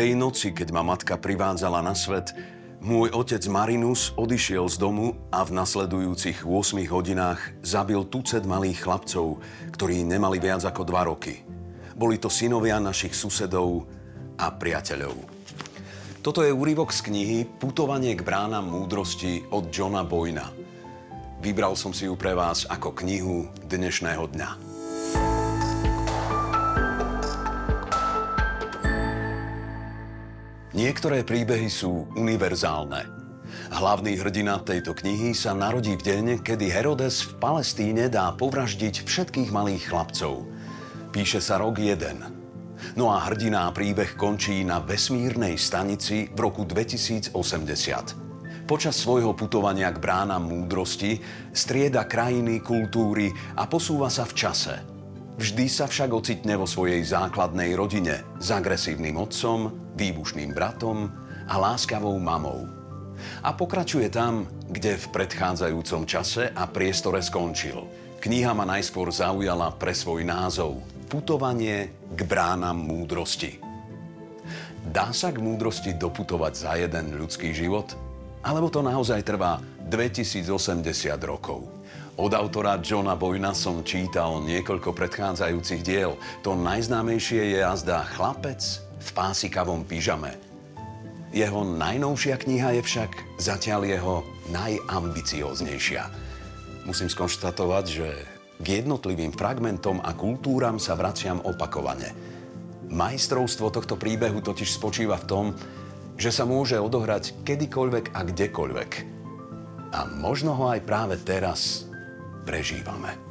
Tej noci, keď ma matka privádzala na svet, môj otec Marinus odišiel z domu a v nasledujúcich 8 hodinách zabil tucet malých chlapcov, ktorí nemali viac ako 2 roky. Boli to synovia našich susedov a priateľov. Toto je úryvok z knihy Putovanie k bránam múdrosti od Johna Boyna. Vybral som si ju pre vás ako knihu dnešného dňa. Niektoré príbehy sú univerzálne. Hlavný hrdina tejto knihy sa narodí v deň, kedy Herodes v Palestíne dá povraždiť všetkých malých chlapcov. Píše sa rok 1. No a hrdiná príbeh končí na vesmírnej stanici v roku 2080. Počas svojho putovania k bránam múdrosti strieda krajiny, kultúry a posúva sa v čase – Vždy sa však ocitne vo svojej základnej rodine s agresívnym otcom, výbušným bratom a láskavou mamou. A pokračuje tam, kde v predchádzajúcom čase a priestore skončil. Kniha ma najskôr zaujala pre svoj názov Putovanie k bránam múdrosti. Dá sa k múdrosti doputovať za jeden ľudský život? Alebo to naozaj trvá 2080 rokov? Od autora Johna Boyna som čítal niekoľko predchádzajúcich diel. To najznámejšie je jazda Chlapec v pásikavom pyžame. Jeho najnovšia kniha je však zatiaľ jeho najambicióznejšia. Musím skonštatovať, že k jednotlivým fragmentom a kultúram sa vraciam opakovane. Majstrovstvo tohto príbehu totiž spočíva v tom, že sa môže odohrať kedykoľvek a kdekoľvek. A možno ho aj práve teraz prežívame.